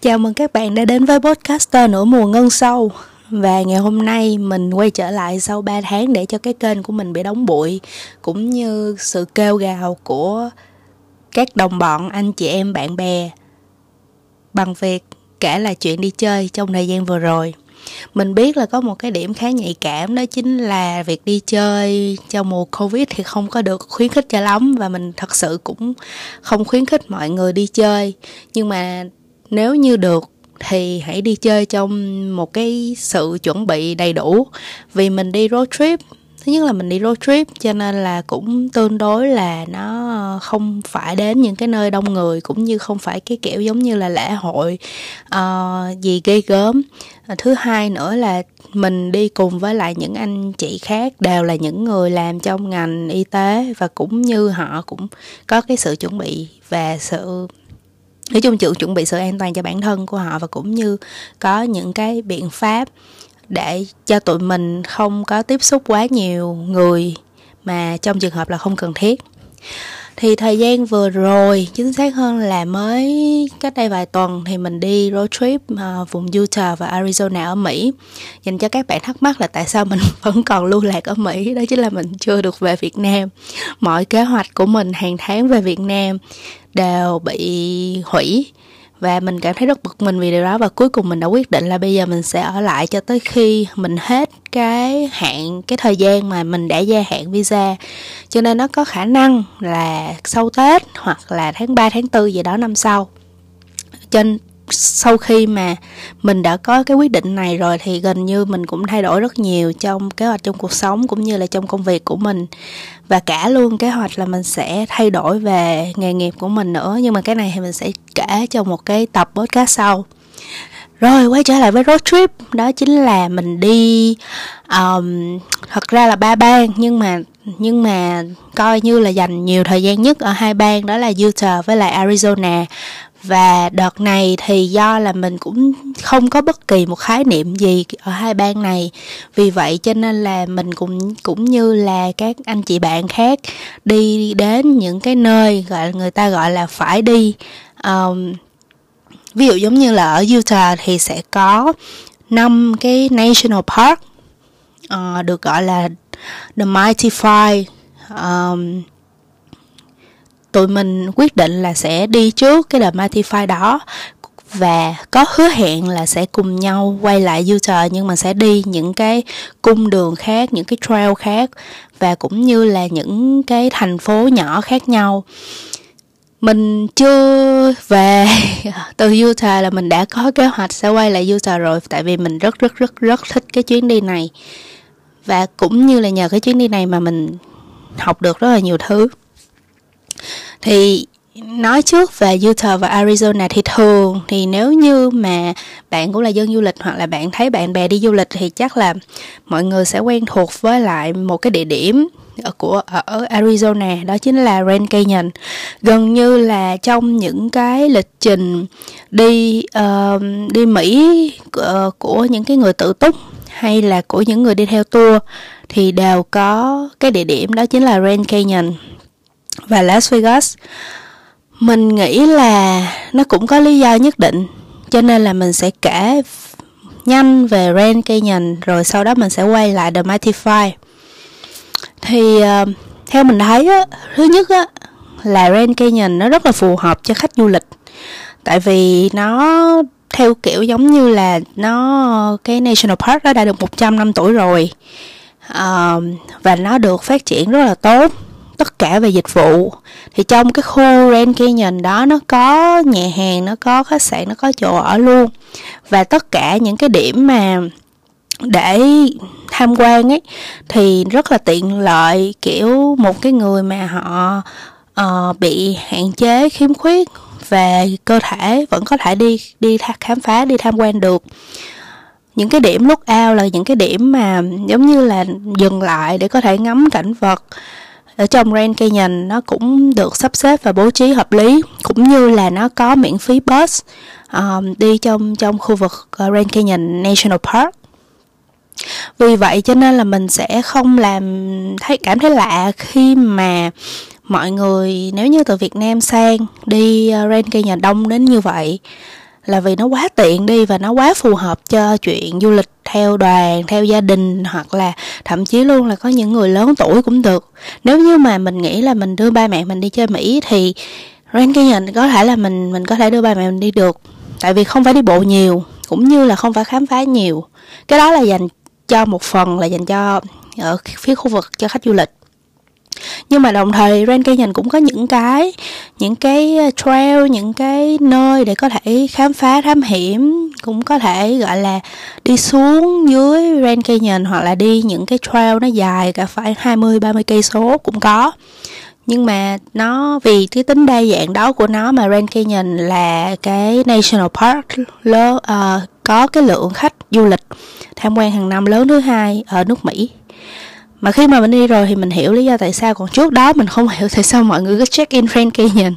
Chào mừng các bạn đã đến với podcaster nửa mùa ngân sâu. Và ngày hôm nay mình quay trở lại sau 3 tháng để cho cái kênh của mình bị đóng bụi Cũng như sự kêu gào của các đồng bọn, anh chị em, bạn bè Bằng việc kể là chuyện đi chơi trong thời gian vừa rồi. Mình biết là có một cái điểm khá nhạy cảm đó chính là việc đi chơi trong mùa covid thì không có được khuyến khích cho lắm và mình thật sự cũng không khuyến khích mọi người đi chơi. Nhưng mà nếu như được thì hãy đi chơi trong một cái sự chuẩn bị đầy đủ. Vì mình đi road trip thứ nhất là mình đi road trip cho nên là cũng tương đối là nó không phải đến những cái nơi đông người cũng như không phải cái kiểu giống như là lễ hội uh, gì ghê gớm. Ờ, thứ hai nữa là mình đi cùng với lại những anh chị khác đều là những người làm trong ngành y tế và cũng như họ cũng có cái sự chuẩn bị và sự nói chung chuẩn chuẩn bị sự an toàn cho bản thân của họ và cũng như có những cái biện pháp để cho tụi mình không có tiếp xúc quá nhiều người mà trong trường hợp là không cần thiết thì thời gian vừa rồi chính xác hơn là mới cách đây vài tuần thì mình đi road trip uh, vùng Utah và Arizona ở Mỹ. Dành cho các bạn thắc mắc là tại sao mình vẫn còn lưu lạc ở Mỹ đó chính là mình chưa được về Việt Nam. Mọi kế hoạch của mình hàng tháng về Việt Nam đều bị hủy và mình cảm thấy rất bực mình vì điều đó và cuối cùng mình đã quyết định là bây giờ mình sẽ ở lại cho tới khi mình hết cái hạn, cái thời gian mà mình đã gia hạn visa. Cho nên nó có khả năng là sau tết hoặc là tháng 3 tháng 4 gì đó năm sau. Trên, sau khi mà mình đã có cái quyết định này rồi thì gần như mình cũng thay đổi rất nhiều trong kế hoạch trong cuộc sống cũng như là trong công việc của mình và cả luôn kế hoạch là mình sẽ thay đổi về nghề nghiệp của mình nữa. Nhưng mà cái này thì mình sẽ kể trong một cái tập podcast sau. Rồi quay trở lại với road trip. Đó chính là mình đi um, thật ra là ba bang. Nhưng mà nhưng mà coi như là dành nhiều thời gian nhất ở hai bang. Đó là Utah với lại Arizona và đợt này thì do là mình cũng không có bất kỳ một khái niệm gì ở hai bang này. Vì vậy cho nên là mình cũng cũng như là các anh chị bạn khác đi đến những cái nơi gọi người ta gọi là phải đi. Um, ví dụ giống như là ở Utah thì sẽ có năm cái national park uh, được gọi là the Mighty Five. Um, tụi mình quyết định là sẽ đi trước cái The Mighty đó và có hứa hẹn là sẽ cùng nhau quay lại Utah nhưng mà sẽ đi những cái cung đường khác, những cái trail khác và cũng như là những cái thành phố nhỏ khác nhau. Mình chưa về từ Utah là mình đã có kế hoạch sẽ quay lại Utah rồi tại vì mình rất rất rất rất thích cái chuyến đi này. Và cũng như là nhờ cái chuyến đi này mà mình học được rất là nhiều thứ thì nói trước về Utah và Arizona thì thường thì nếu như mà bạn cũng là dân du lịch hoặc là bạn thấy bạn bè đi du lịch thì chắc là mọi người sẽ quen thuộc với lại một cái địa điểm ở của ở Arizona đó chính là Grand Canyon. Gần như là trong những cái lịch trình đi uh, đi Mỹ của, của những cái người tự túc hay là của những người đi theo tour thì đều có cái địa điểm đó chính là Grand Canyon và Las Vegas mình nghĩ là nó cũng có lý do nhất định. Cho nên là mình sẽ kể nhanh về Grand Canyon rồi sau đó mình sẽ quay lại The Mighty Five. Thì uh, theo mình thấy á, thứ nhất á, là cây Canyon nó rất là phù hợp cho khách du lịch. Tại vì nó theo kiểu giống như là nó cái National Park đó đã được 100 năm tuổi rồi. Uh, và nó được phát triển rất là tốt tất cả về dịch vụ. Thì trong cái khu Grand Canyon đó nó có nhà hàng nó có khách sạn nó có chỗ ở luôn. Và tất cả những cái điểm mà để tham quan ấy thì rất là tiện lợi kiểu một cái người mà họ uh, bị hạn chế khiếm khuyết về cơ thể vẫn có thể đi đi khám phá đi tham quan được. Những cái điểm lúc ao là những cái điểm mà giống như là dừng lại để có thể ngắm cảnh vật ở trong Grand Canyon nó cũng được sắp xếp và bố trí hợp lý cũng như là nó có miễn phí bus um, đi trong trong khu vực ờ, Grand Canyon National Park. Vì vậy cho nên là mình sẽ không làm thấy cảm thấy lạ khi mà mọi người nếu như từ Việt Nam sang đi ờ, Grand Canyon đông đến như vậy là vì nó quá tiện đi và nó quá phù hợp cho chuyện du lịch theo đoàn, theo gia đình, hoặc là thậm chí luôn là có những người lớn tuổi cũng được. Nếu như mà mình nghĩ là mình đưa ba mẹ mình đi chơi mỹ thì Grand Canyon có thể là mình mình có thể đưa ba mẹ mình đi được. Tại vì không phải đi bộ nhiều, cũng như là không phải khám phá nhiều. Cái đó là dành cho một phần là dành cho ở phía khu vực cho khách du lịch nhưng mà đồng thời Grand Canyon cũng có những cái những cái ờ, trail những cái nơi để có thể khám phá thám hiểm cũng có thể gọi là đi xuống dưới Grand Canyon hoặc là đi những cái trail nó dài cả phải 20 30 cây số cũng có. Nhưng mà nó vì cái tính đa dạng đó của nó mà Grand Canyon là cái national park lớn uh, ờ, có cái lượng khách du lịch tham quan hàng năm lớn thứ hai ở nước Mỹ mà khi mà mình đi rồi thì mình hiểu lý do tại sao. Còn trước đó mình không hiểu tại sao mọi người cứ check in Grand Canyon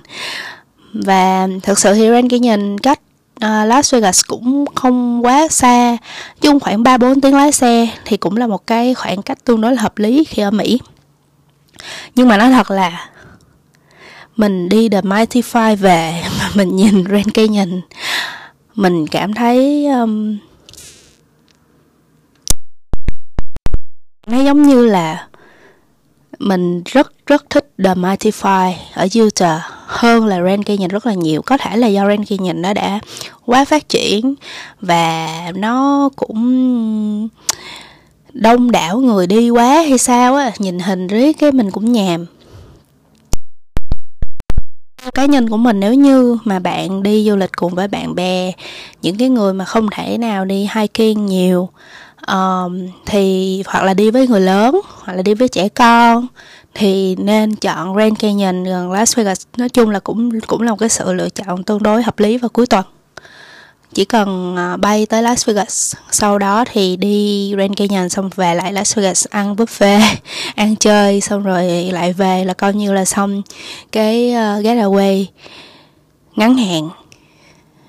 và thực sự thì Grand Canyon cách uh, Las Vegas cũng không quá xa. Chung khoảng 3 4 tiếng lái xe thì cũng là một cái khoảng cách tương đối là hợp lý khi ở Mỹ. Nhưng mà nói thật là mình đi The Mighty Five về mà mình nhìn Grand Canyon mình cảm thấy um, nó giống như là mình rất rất thích The Mighty Five ở Utah hơn là Grand Canyon rất là nhiều. Có thể là do Grand Canyon nó đã quá phát triển và nó cũng đông đảo người đi quá hay sao á, nhìn hình riết cái mình cũng nhàm. Cá nhân của mình nếu như mà bạn đi du lịch cùng với bạn bè, những cái người mà không thể nào đi hiking nhiều um, thì hoặc là đi với người lớn hoặc là đi với trẻ con thì nên chọn Grand Canyon gần Las Vegas. Nói chung là cũng cũng là một cái sự lựa chọn tương đối hợp lý vào cuối tuần. Chỉ cần à, bay tới Las Vegas sau đó thì đi Grand Canyon xong về lại Las Vegas ăn buffet ăn chơi xong rồi lại về là coi như là xong cái uh, getaway ngắn hạn.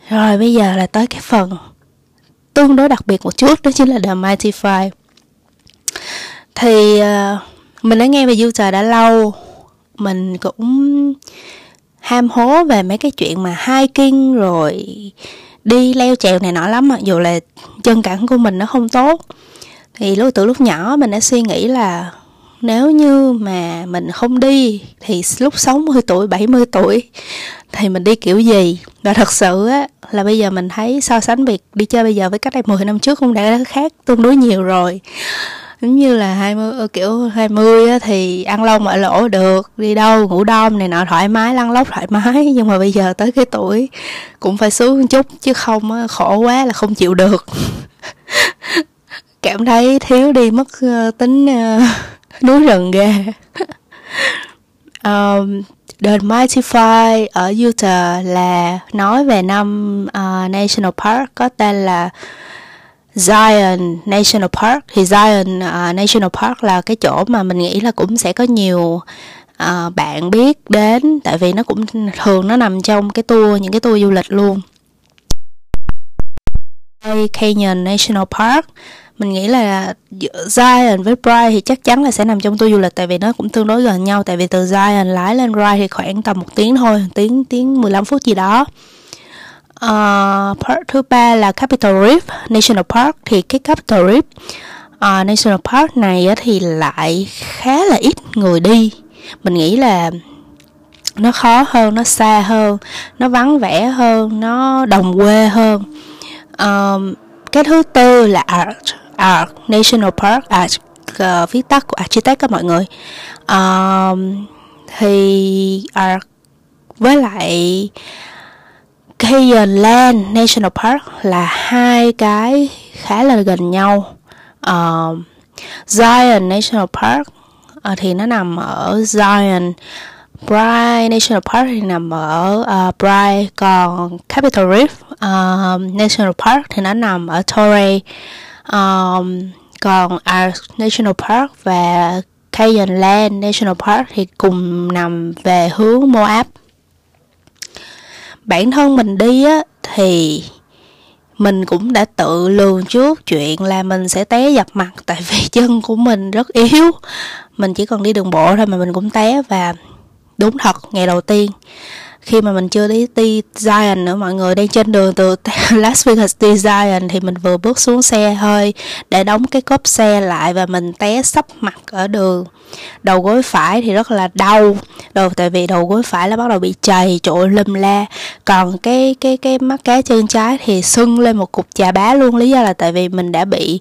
Rồi bây giờ là tới cái phần tương đối đặc biệt một chút đó chính là The Mighty Five. Thì uh, mình đã nghe về Utah đã lâu. Mình cũng ham hố về mấy cái chuyện mà hiking rồi đi leo trèo này nọ lắm mặc dù là chân cẳng của mình nó không tốt. Thì lúc từ lúc nhỏ mình đã suy nghĩ là nếu như mà mình không đi thì lúc 60 tuổi, 70 tuổi thì mình đi kiểu gì? Và thật sự á là bây giờ mình thấy so sánh việc đi chơi bây giờ với cách đây 10 năm trước cũng đã khác tương đối nhiều rồi. Giống như là 20 ờ, kiểu 20 á, thì ăn lâu mọi lỗ được đi đâu ngủ đom này nọ thoải mái lăn lóc thoải mái. Nhưng mà bây giờ tới cái tuổi cũng phải xuống một chút chứ không á, khổ quá là không chịu được. Cảm thấy thiếu đi mất uh, tính uh, núi rừng ghê. Um, The Mighty Five ở Utah là nói về năm uh, National Park có tên là Zion National Park. Thì Zion uh, National Park là cái chỗ mà mình nghĩ là cũng sẽ có nhiều uh, bạn biết đến tại vì nó cũng thường nó nằm trong cái tour những cái tour du lịch luôn. Canyon National Park mình nghĩ là Zion với Bryce thì chắc chắn là sẽ nằm trong tour du lịch tại vì nó cũng tương đối gần nhau. Tại vì từ Zion lái lên Bryce thì khoảng tầm một tiếng thôi tiếng tiếng 15 phút gì đó. Uh, part thứ ba là Capital Reef National Park. Thì cái Capital Reef uh, National Park này thì lại khá là ít người đi. Mình nghĩ là nó khó hơn nó xa hơn nó vắng vẻ hơn nó đồng quê hơn. Um, cái thứ tư là art art national park art uh, viết tắt của architect các mọi người. Um, thì art với lại Cayenne Land National Park là hai cái khá là gần nhau. Uh, Zion National Park uh, thì nó nằm ở Zion. Bryce National Park thì nằm ở ờ, uh, Bryce còn Capitol Reef uh, National Park thì nó nằm ở Torrey. Um, còn Ark National Park và Cayenne Land National Park thì cùng nằm về hướng Moab. Bản thân mình đi á thì mình cũng đã tự lường trước chuyện là mình sẽ té dập mặt tại vì chân của mình rất yếu. Mình chỉ còn đi đường bộ thôi mà mình cũng té và đúng thật ngày đầu tiên khi mà mình chưa đi đi Zion nữa mọi người đang trên đường từ Las Vegas đi Zion thì mình vừa bước xuống xe hơi để đóng cái cốp xe lại và mình té sấp mặt ở đường. Đầu gối phải thì rất là đau đầu tại vì đầu gối phải là bắt đầu bị chày trội lum la. Còn cái cái cái mắt cá chân trái thì sưng lên một cục chà bá luôn. Lý do là tại vì mình đã bị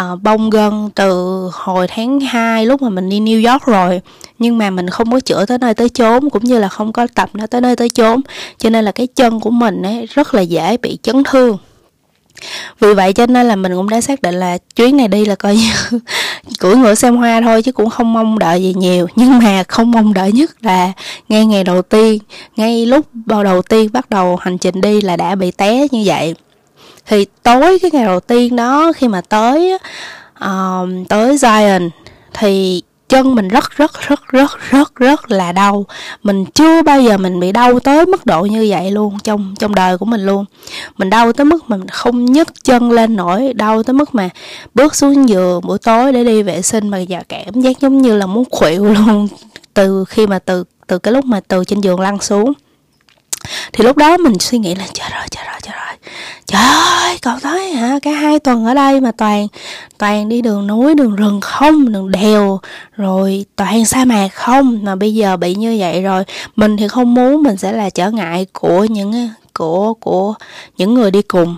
uh, bong gân từ hồi tháng 2 lúc mà mình đi New York rồi nhưng mà mình không có chữa tới nơi tới chốn cũng như là không có tập nó tới nơi tới chốn. Cho nên là cái chân của mình ấy rất là dễ bị chấn thương. Vì vậy cho nên là mình cũng đã xác định là chuyến này đi là coi như cưỡi ngựa xem hoa thôi chứ cũng không mong đợi gì nhiều. Nhưng mà không mong đợi nhất là ngay ngày đầu tiên ngay lúc bao đầu tiên bắt đầu hành trình đi là đã bị té như vậy. Thì tối cái ngày đầu tiên đó khi mà tới uh, tới Zion thì chân mình rất rất rất rất rất rất là đau. Mình chưa bao giờ mình bị đau tới mức độ như vậy luôn, trong trong đời của mình luôn. Mình đau tới mức mình không nhấc chân lên nổi, đau tới mức mà bước xuống giường buổi tối để đi vệ sinh. Mà giờ cảm giác giống như là muốn khuỵu luôn, từ khi mà từ từ cái lúc mà từ trên giường lăn xuống. Thì lúc đó mình suy nghĩ là, trời ơi trời ơi trời ơi trời ơi, cậu tới hả? Cả hai tuần ở đây mà toàn toàn đi đường núi, đường rừng không, đường đèo, rồi toàn sa mạc không. Mà bây giờ bị như vậy rồi, mình thì không muốn, mình sẽ là trở ngại của những, của của những người đi cùng.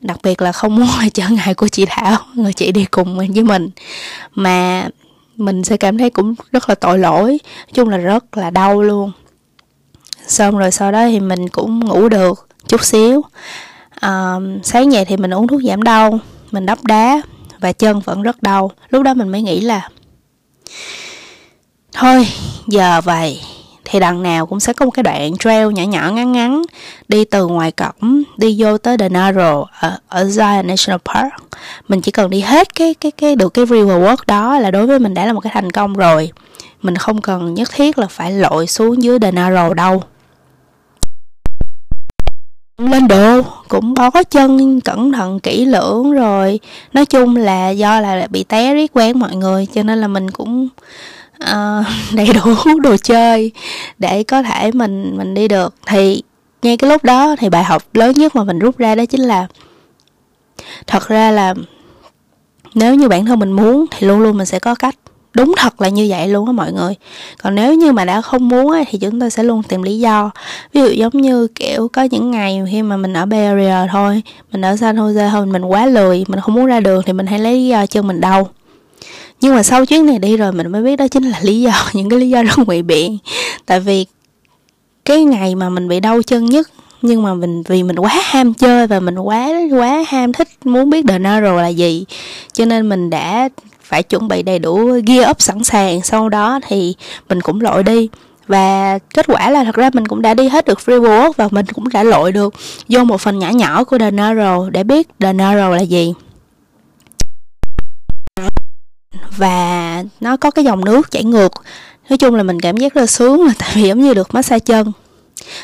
Đặc biệt là không muốn là trở ngại của chị thảo, người chị đi cùng với mình. Mà mình sẽ cảm thấy cũng rất là tội lỗi, nói chung là rất là đau luôn. Xong rồi sau đó thì mình cũng ngủ được chút xíu. À, sáng dậy thì mình uống thuốc giảm đau mình đắp đá và chân vẫn rất đau. Lúc đó mình mới nghĩ là thôi giờ vậy thì đằng nào cũng sẽ có một cái đoạn trail nhỏ nhỏ ngắn ngắn đi từ ngoài cổng đi vô tới The Naro ở, ở Zion National Park. Mình chỉ cần đi hết cái cái cái được cái river walk đó là đối với mình đã là một cái thành công rồi. Mình không cần nhất thiết là phải lội xuống dưới The Naro đâu lên đồ cũng bó chân cẩn thận kỹ lưỡng rồi. Nói chung là do là bị té riết quen mọi người cho nên là mình cũng uh, đầy đủ đồ chơi để có thể mình mình đi được. Thì ngay cái lúc đó thì bài học lớn nhất mà mình rút ra đó chính là thật ra là nếu như bản thân mình muốn thì luôn luôn mình sẽ có cách đúng thật là như vậy luôn á mọi người. Còn nếu như mà đã không muốn á, thì chúng ta sẽ luôn tìm lý do. Ví dụ giống như kiểu có những ngày khi mà mình ở Bay Area thôi mình ở San Jose thôi mình quá lười mình không muốn ra đường thì mình hay lấy lý do chân mình đau nhưng mà sau chuyến này đi rồi mình mới biết đó chính là lý do những cái lý do rất ngụy biện. Tại vì cái ngày mà mình bị đau chân nhất nhưng mà mình vì mình quá ham chơi và mình quá quá ham thích muốn biết The Narrow là gì cho nên mình đã phải chuẩn bị đầy đủ gear up sẵn sàng. Sau đó thì mình cũng lội đi. Và kết quả là thật ra mình cũng đã đi hết được free walk và mình cũng đã lội được vô một phần nhỏ nhỏ của The Narrow để biết The Narrow là gì. Và nó có cái dòng nước chảy ngược. Nói chung là mình cảm giác rất là sướng là tại vì giống như được massage chân.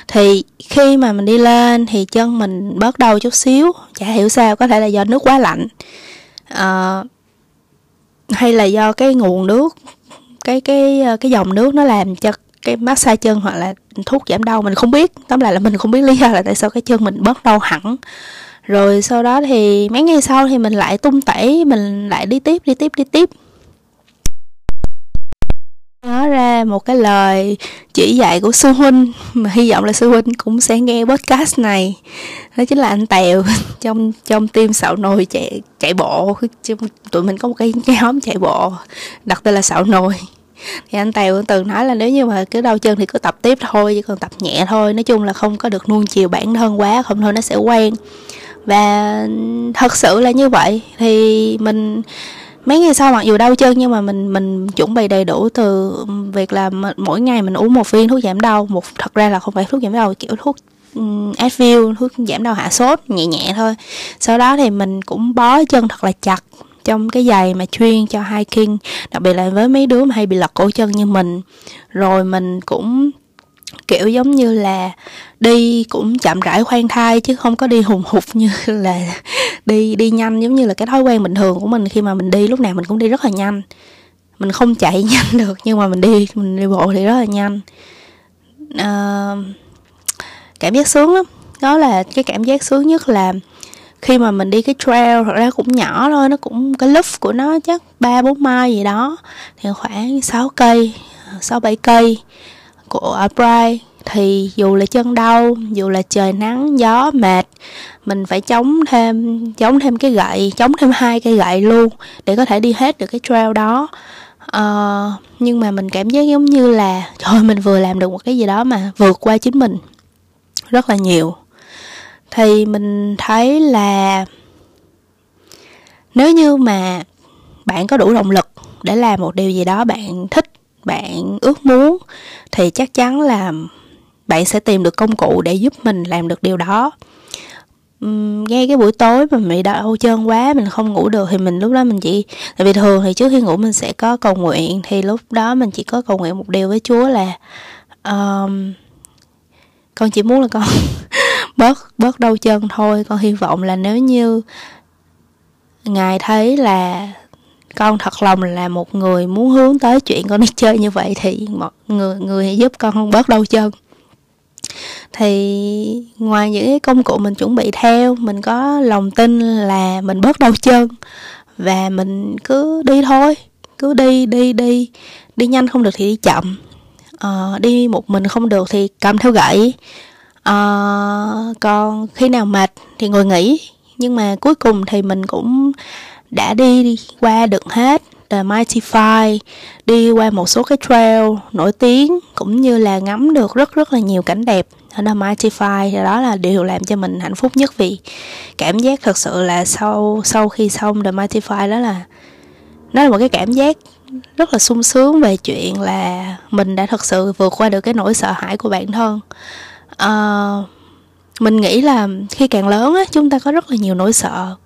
Thì khi mà mình đi lên thì chân mình bớt đau chút xíu. Chả hiểu sao có thể là do nước quá lạnh. Uh, hay là do cái nguồn nước, cái cái ờ, cái dòng nước nó làm cho cái massage chân hoặc là thuốc giảm đau mình không biết. Tóm lại là mình không biết lý do là tại sao cái chân mình bớt đau hẳn. Rồi sau đó thì mấy ngày sau thì mình lại tung tẩy, mình lại đi tiếp đi tiếp đi tiếp nói ra một cái lời chỉ dạy của sư huynh mà hy vọng là sư huynh cũng sẽ nghe podcast này. Đó chính là anh tèo trong trong team xạo nồi chạy chạy bộ. Tụi mình có một cái nhóm chạy bộ, đặt tên là xạo nồi. Thì anh tèo từng nói là nếu như mà cứ đau chân thì cứ tập tiếp thôi chỉ còn tập nhẹ thôi. Nói chung là không có được nuông chiều bản thân quá, không thôi nó sẽ quen. Và thật sự là như vậy. Thì mình mấy ngày sau mặc dù đau chân nhưng mà mình mình chuẩn bị đầy đủ từ việc là mỗi ngày mình uống một viên thuốc giảm đau. Một, thật ra là không phải thuốc giảm đau, kiểu thuốc Advil, thuốc giảm đau hạ sốt, nhẹ nhẹ thôi. Sau đó thì mình cũng bó chân thật là chặt trong cái giày mà chuyên cho hiking. Đặc biệt là với mấy đứa mà hay bị lật cổ chân như mình. Rồi mình cũng kiểu giống như là đi cũng chậm rãi khoan thai chứ không có đi hùng hục như là đi đi nhanh giống như là cái thói quen bình thường của mình. Khi mà mình đi lúc nào mình cũng đi rất là nhanh. Mình không chạy nhanh được nhưng mà mình đi mình đi bộ thì rất là nhanh. À, cảm giác sướng lắm. Đó là cái cảm giác sướng nhất là khi mà mình đi cái trail thật ra cũng nhỏ thôi nó cũng cái lúc của nó chắc ba bốn mai gì đó. Thì khoảng 6 cây sáu bảy cây của Bright thì dù là chân đau dù là trời nắng gió mệt mình phải chống thêm chống thêm cái gậy chống thêm hai cây gậy luôn để có thể đi hết được cái trail đó. Uh, nhưng mà mình cảm giác giống như là trời mình vừa làm được một cái gì đó mà vượt qua chính mình rất là nhiều. Thì mình thấy là nếu như mà bạn có đủ động lực để làm một điều gì đó bạn thích bạn ước muốn thì chắc chắn là bạn sẽ tìm được công cụ để giúp mình làm được điều đó. Ngay cái buổi tối mà bị đau chân quá mình không ngủ được thì mình lúc đó mình chỉ tại vì thường thì trước khi ngủ mình sẽ có cầu nguyện thì lúc đó mình chỉ có cầu nguyện một điều với chúa là um, con chỉ muốn là con bớt bớt đau chân thôi con hy vọng là nếu như ngài thấy là con thật lòng là một người muốn hướng tới chuyện con đi chơi như vậy thì mọi người người giúp con không bớt đau chân. Thì ngoài những cái công cụ mình chuẩn bị theo mình có lòng tin là mình bớt đau chân và mình cứ đi thôi cứ đi đi đi đi nhanh không được thì đi chậm. À, đi một mình không được thì cầm theo gậy. À, còn khi nào mệt thì ngồi nghỉ nhưng mà cuối cùng thì mình cũng đã đi qua được hết The Mighty Five đi qua một số cái trail nổi tiếng cũng như là ngắm được rất rất là nhiều cảnh đẹp ở The Mighty Five. Thì đó là điều làm cho mình hạnh phúc nhất vì cảm giác thật sự là sau sau khi xong The Mighty Five đó là nó là một cái cảm giác rất là sung sướng về chuyện là mình đã thật sự vượt qua được cái nỗi sợ hãi của bản thân. Uh, mình nghĩ là khi càng lớn á chúng ta có rất là nhiều nỗi sợ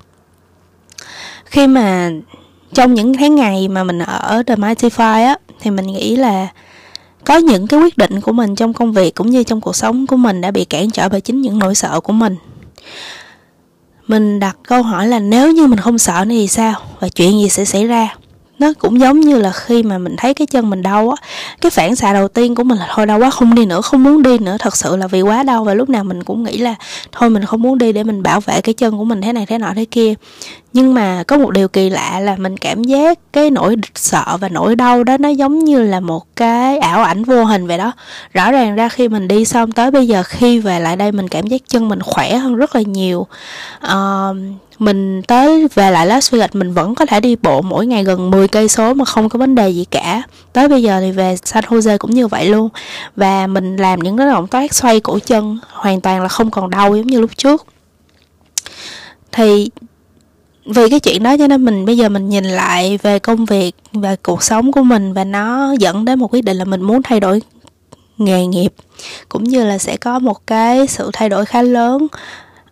khi mà trong những tháng ngày mà mình ở The Mighty Five á, thì mình nghĩ là có những cái quyết định của mình trong công việc cũng như trong cuộc sống của mình đã bị cản trở bởi chính những nỗi sợ của mình. Mình đặt câu hỏi là nếu như mình không sợ thì sao và chuyện gì sẽ xảy ra? Nó cũng giống như là khi mà mình thấy cái chân mình đau á, cái phản xạ đầu tiên của mình là thôi đau quá, không đi nữa, không muốn đi nữa, thật sự là vì quá đau. Và lúc nào mình cũng nghĩ là thôi mình không muốn đi để mình bảo vệ cái chân của mình thế này thế nọ thế kia nhưng mà có một điều kỳ lạ là mình cảm giác cái nỗi sợ và nỗi đau đó nó giống như là một cái ảo ảnh vô hình vậy đó. Rõ ràng ra khi mình đi xong tới bây giờ khi về lại đây mình cảm giác chân mình khỏe hơn rất là nhiều. Uh, mình tới về lại Las Vegas mình vẫn có thể đi bộ mỗi ngày gần 10 cây số mà không có vấn đề gì cả. Tới bây giờ thì về San Jose cũng như vậy luôn. Và mình làm những cái động tác xoay cổ chân hoàn toàn là không còn đau giống như lúc trước. Thì vì cái chuyện đó cho nên mình bây giờ mình nhìn lại về công việc và cuộc sống của mình và nó dẫn đến một quyết định là mình muốn thay đổi nghề nghiệp. Cũng như là sẽ có một cái sự thay đổi khá lớn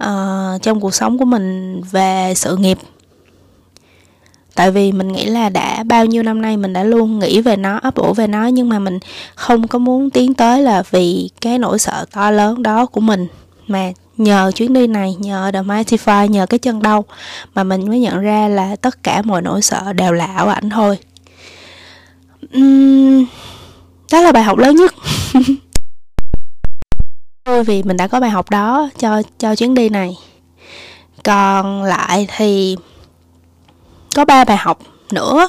uh, trong cuộc sống của mình về sự nghiệp. Tại vì mình nghĩ là đã bao nhiêu năm nay mình đã luôn nghĩ về nó ấp ủ về nó nhưng mà mình không có muốn tiến tới là vì cái nỗi sợ to lớn đó của mình. Mà nhờ chuyến đi này nhờ The Mighty Five nhờ cái chân đau mà mình mới nhận ra là tất cả mọi nỗi sợ đều là ảo ảnh thôi. Uhm, đó là bài học lớn nhất. Thôi vì mình đã có bài học đó cho cho chuyến đi này. Còn lại thì có ba bài học nữa.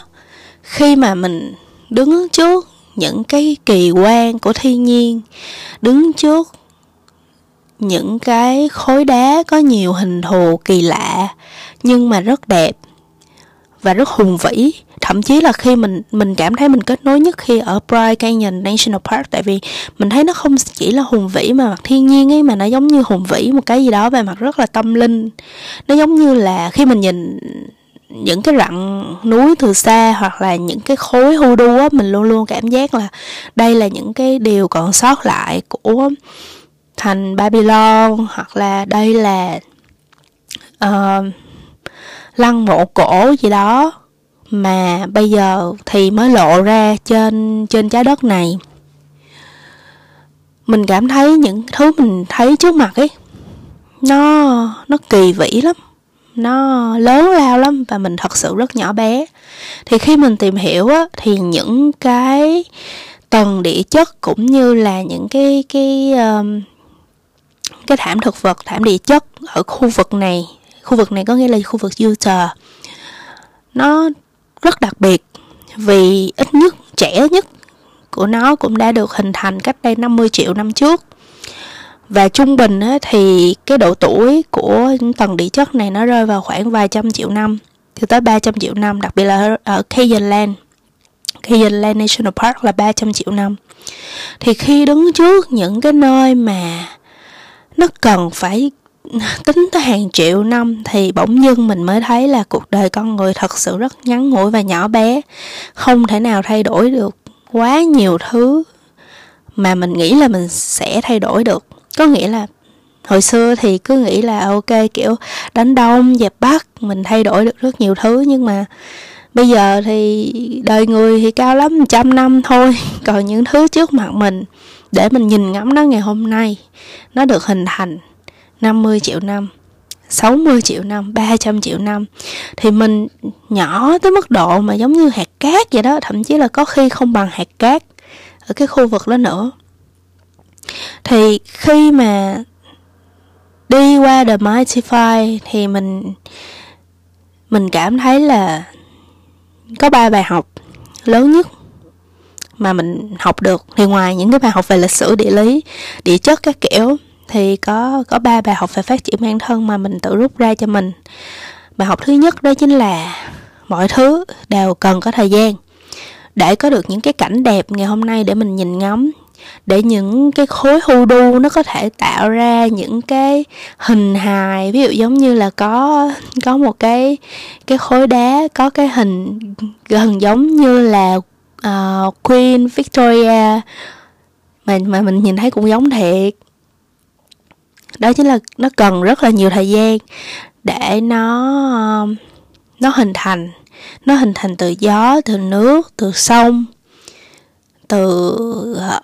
Khi mà mình đứng trước những cái kỳ quan của thiên nhiên đứng trước những cái khối đá có nhiều hình thù kỳ lạ, nhưng mà rất đẹp và rất hùng vĩ. Thậm chí là khi mình mình cảm thấy mình kết nối nhất khi ở Bright Canyon National Park, tại vì mình thấy nó không chỉ là hùng vĩ mà mặt thiên nhiên ấy, mà nó giống như hùng vĩ một cái gì đó về mặt rất là tâm linh. Nó giống như là khi mình nhìn những cái rặng núi từ xa hoặc là những cái khối hoodoo á, mình luôn luôn cảm giác là đây là những cái điều còn sót lại của thành Babylon hoặc là đây là uh, lăng mộ cổ gì đó mà bây giờ thì mới lộ ra trên trên trái đất này. Mình cảm thấy những thứ mình thấy trước mặt ấy nó nó kỳ vĩ lắm nó lớn lao lắm và mình thật sự rất nhỏ bé. Thì khi mình tìm hiểu á thì những cái tầng địa chất cũng như là những cái cái um, cái thảm thực vật, thảm địa chất ở khu vực này. Khu vực này có nghĩa là khu vực Utah nó rất đặc biệt vì ít nhất, trẻ nhất của nó cũng đã được hình thành cách đây 50 triệu năm trước. Và trung bình thì cái độ tuổi của tầng địa chất này nó rơi vào khoảng vài trăm triệu năm, thì tới 300 triệu năm, đặc biệt là ở Cayenne Land. Cayenne Land National Park là 300 triệu năm. Thì khi đứng trước những cái nơi mà nó cần phải tính tới hàng triệu năm thì bỗng dưng mình mới thấy là cuộc đời con người thật sự rất ngắn ngủi và nhỏ bé. Không thể nào thay đổi được quá nhiều thứ mà mình nghĩ là mình sẽ thay đổi được. Có nghĩa là hồi xưa thì cứ nghĩ là, ok, kiểu đánh đông, dẹp bắc mình thay đổi được rất nhiều thứ. Nhưng mà bây giờ thì đời người thì cao lắm, trăm năm thôi. Còn những thứ trước mặt mình để mình nhìn ngắm nó ngày hôm nay. Nó được hình thành 50 triệu năm 60 triệu năm, 300 triệu năm. Thì mình nhỏ tới mức độ mà giống như hạt cát vậy đó Thậm chí là có khi không bằng hạt cát Ở cái khu vực đó nữa. Thì khi mà đi qua The Mighty Five Thì mình mình cảm thấy là có ba bài học. Lớn nhất mà mình học được. Thì ngoài những cái bài học về lịch sử, địa lý, địa chất các kiểu, thì có có ba bài học về phát triển bản thân mà mình tự rút ra cho mình. Bài học thứ nhất đó chính là mọi thứ đều cần có thời gian. Để có được những cái cảnh đẹp ngày hôm nay để mình nhìn ngắm, để những cái khối hoodoo nó có thể tạo ra những cái hình hài. Ví dụ giống như là có có một cái cái khối đá, có cái hình gần giống như là uh, Queen Victoria. Mà mà mình nhìn thấy cũng giống thiệt. Đó chính là nó cần rất là nhiều thời gian để nó nó hình thành. Nó hình thành từ gió từ nước từ sông từ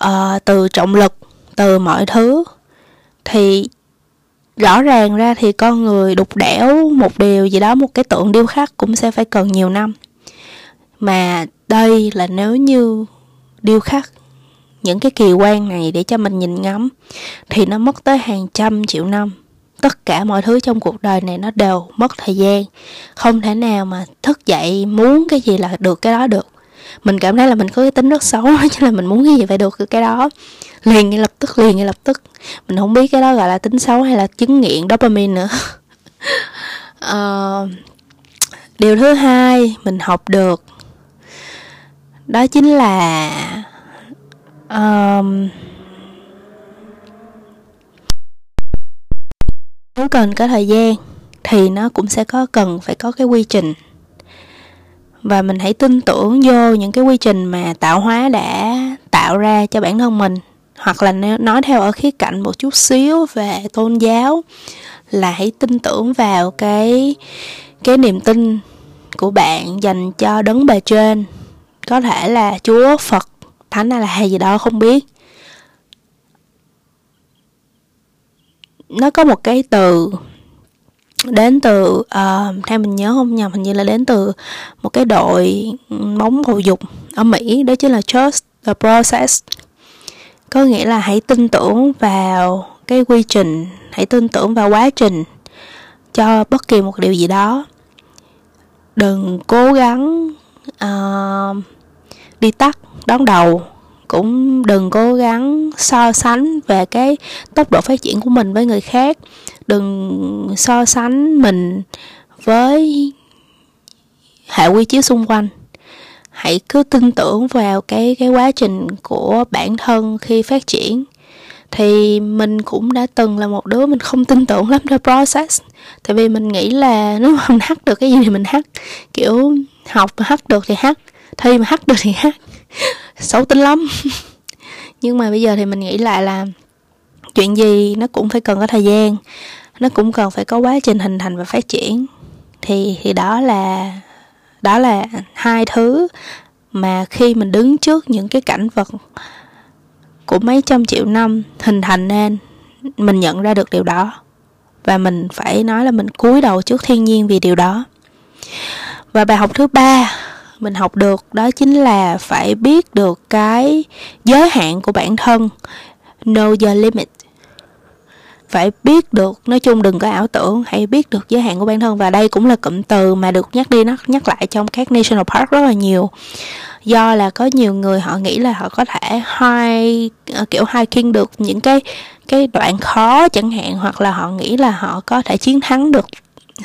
uh, từ trọng lực từ mọi thứ. Thì rõ ràng ra thì con người đục đẽo một điều gì đó một cái tượng điêu khắc cũng sẽ phải cần nhiều năm mà đây là nếu như điêu khắc những cái kỳ quan này để cho mình nhìn ngắm thì nó mất tới hàng trăm triệu năm. Tất cả mọi thứ trong cuộc đời này nó đều mất thời gian. Không thể nào mà thức dậy muốn cái gì là được cái đó được. Mình cảm thấy là mình có cái tính rất xấu đó cho là mình muốn cái gì phải được cái đó. Liền ngay lập tức liền ngay lập tức. Mình không biết cái đó gọi là tính xấu hay là chứng nghiện dopamine nữa. Uh, điều thứ hai mình học được đó chính là um, nếu cần có thời gian thì nó cũng sẽ có cần phải có cái quy trình. Và mình hãy tin tưởng vô những cái quy trình mà tạo hóa đã tạo ra cho bản thân mình. Hoặc là nói theo ở khía cạnh một chút xíu về tôn giáo là hãy tin tưởng vào cái cái niềm tin của bạn dành cho đấng bề trên có thể là chúa phật thánh hay là gì đó không biết. Nó có một cái từ đến từ uh, theo mình nhớ không nhầm hình như là đến từ một cái đội bóng bầu dục ở Mỹ đó chính là trust the process. Có nghĩa là hãy tin tưởng vào cái quy trình hãy tin tưởng vào quá trình cho bất kỳ một điều gì đó. Đừng cố gắng uh, đi tắt. Đón đầu cũng đừng cố gắng so sánh về cái tốc độ phát triển của mình với người khác. Đừng so sánh mình với hệ quy chiếu xung quanh. Hãy cứ tin tưởng vào cái cái quá trình của bản thân khi phát triển. Thì mình cũng đã từng là một đứa mình không tin tưởng lắm the process. Tại vì mình nghĩ là nếu mà mình hát được cái gì thì mình hát kiểu học mà hát được thì hát thi mà hát được thì hát. Xấu tính lắm. Nhưng mà bây giờ thì mình nghĩ lại là chuyện gì nó cũng phải cần có thời gian. Nó cũng cần phải có quá trình hình thành và phát triển. Thì thì đó là đó là hai thứ mà khi mình đứng trước những cái cảnh vật của mấy trăm triệu năm hình thành nên, mình nhận ra được điều đó. Và mình phải nói là mình cúi đầu trước thiên nhiên vì điều đó. Và bài học thứ ba mình học được đó chính là phải biết được cái giới hạn của bản thân. Know your limit. Phải biết được, nói chung đừng có ảo tưởng, hãy biết được giới hạn của bản thân. Và đây cũng là cụm từ mà được nhắc đi nhắc nhắc lại trong các national park rất là nhiều. Do là có nhiều người họ nghĩ là họ có thể hai ờ, kiểu hai hiking được những cái cái đoạn khó chẳng hạn, hoặc là họ nghĩ là họ có thể chiến thắng được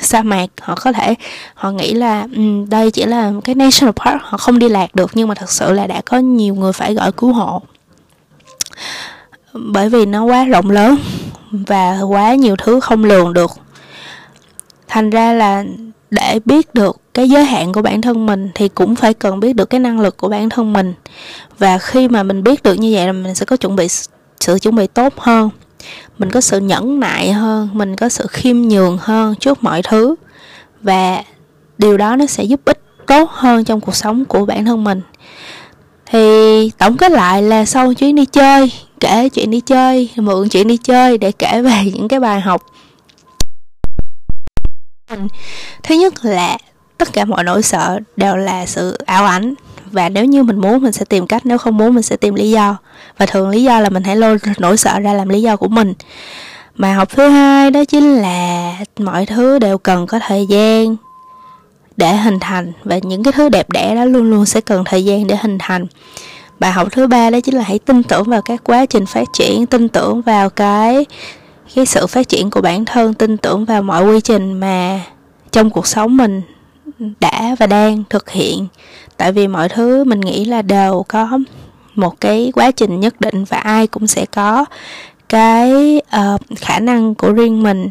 sa mạc họ có thể họ nghĩ là um, đây chỉ là cái national park họ không đi lạc được nhưng mà thật sự là đã có nhiều người phải gọi cứu hộ. Bởi vì nó quá rộng lớn và quá nhiều thứ không lường được. Thành ra là để biết được cái giới hạn của bản thân mình thì cũng phải cần biết được cái năng lực của bản thân mình. Và khi mà mình biết được như vậy là mình sẽ có chuẩn bị sự chuẩn bị tốt hơn mình có sự nhẫn nại hơn, mình có sự khiêm nhường hơn trước mọi thứ. Và điều đó nó sẽ giúp ích tốt hơn trong cuộc sống của bản thân mình. Thì tổng kết lại là sau chuyến đi chơi, kể chuyện đi chơi, mượn chuyện đi chơi để kể về những cái bài học. Thứ nhất là tất cả mọi nỗi sợ đều là sự ảo ảnh và nếu như mình muốn, mình sẽ tìm cách, nếu không muốn, mình sẽ tìm lý do. Và thường lý do là mình hãy lôi nỗi sợ ra làm lý do của mình. Mà học thứ hai đó chính là mọi thứ đều cần có thời gian để hình thành. Và những cái thứ đẹp đẽ đó luôn luôn sẽ cần thời gian để hình thành. Bài học thứ ba đó chính là hãy tin tưởng vào các quá trình phát triển, tin tưởng vào cái cái sự phát triển của bản thân, tin tưởng vào mọi quy trình mà trong cuộc sống mình đã và đang thực hiện tại vì mọi thứ mình nghĩ là đều có một cái quá trình nhất định và ai cũng sẽ có cái uh, khả năng của riêng mình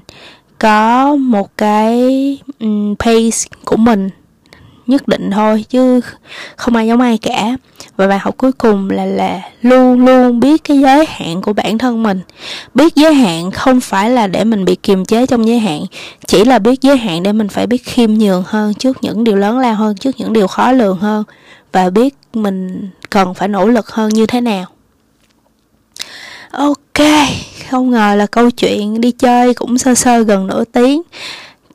có một cái um, pace của mình nhất định thôi, chứ không ai giống ai cả. Và bài học cuối cùng là là luôn luôn biết cái giới hạn của bản thân mình. Biết giới hạn không phải là để mình bị kiềm chế trong giới hạn, chỉ là biết giới hạn để mình phải biết khiêm nhường hơn trước những điều lớn lao hơn, trước những điều khó lường hơn. Và biết mình cần phải nỗ lực hơn như thế nào. Ok, không ngờ là câu chuyện đi chơi cũng sơ sơ gần nửa tiếng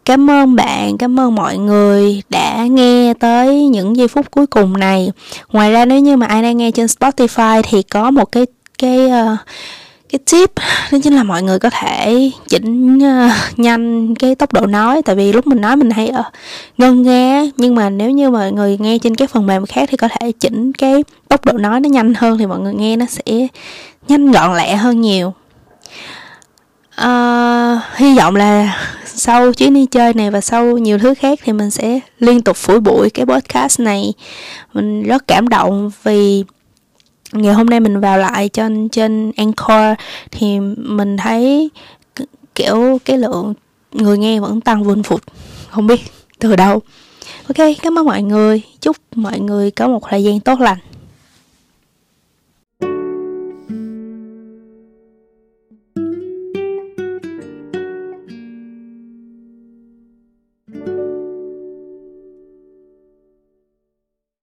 cảm ơn bạn cảm ơn mọi người đã nghe tới những giây phút cuối cùng này. Ngoài ra nếu như mà ai đang nghe trên spotify thì có một cái cái uh, cái tip đó chính là mọi người có thể chỉnh uh, nhanh cái tốc độ nói. Tại vì lúc mình nói mình hay uh, ngân nghe nhưng mà nếu như mọi người nghe trên cái phần mềm khác thì có thể chỉnh cái tốc độ nói nó nhanh hơn thì mọi người nghe nó sẽ nhanh gọn lẹ hơn nhiều. Uh, hy vọng là sau chuyến đi chơi này và sau nhiều thứ khác thì mình sẽ liên tục phủi bụi cái podcast này. Mình rất cảm động vì ngày hôm nay mình vào lại trên trên Anchor thì mình thấy kiểu cái lượng người nghe vẫn tăng vun phụt không biết từ đâu. Ok, cảm ơn mọi người. Chúc mọi người có một thời gian tốt lành.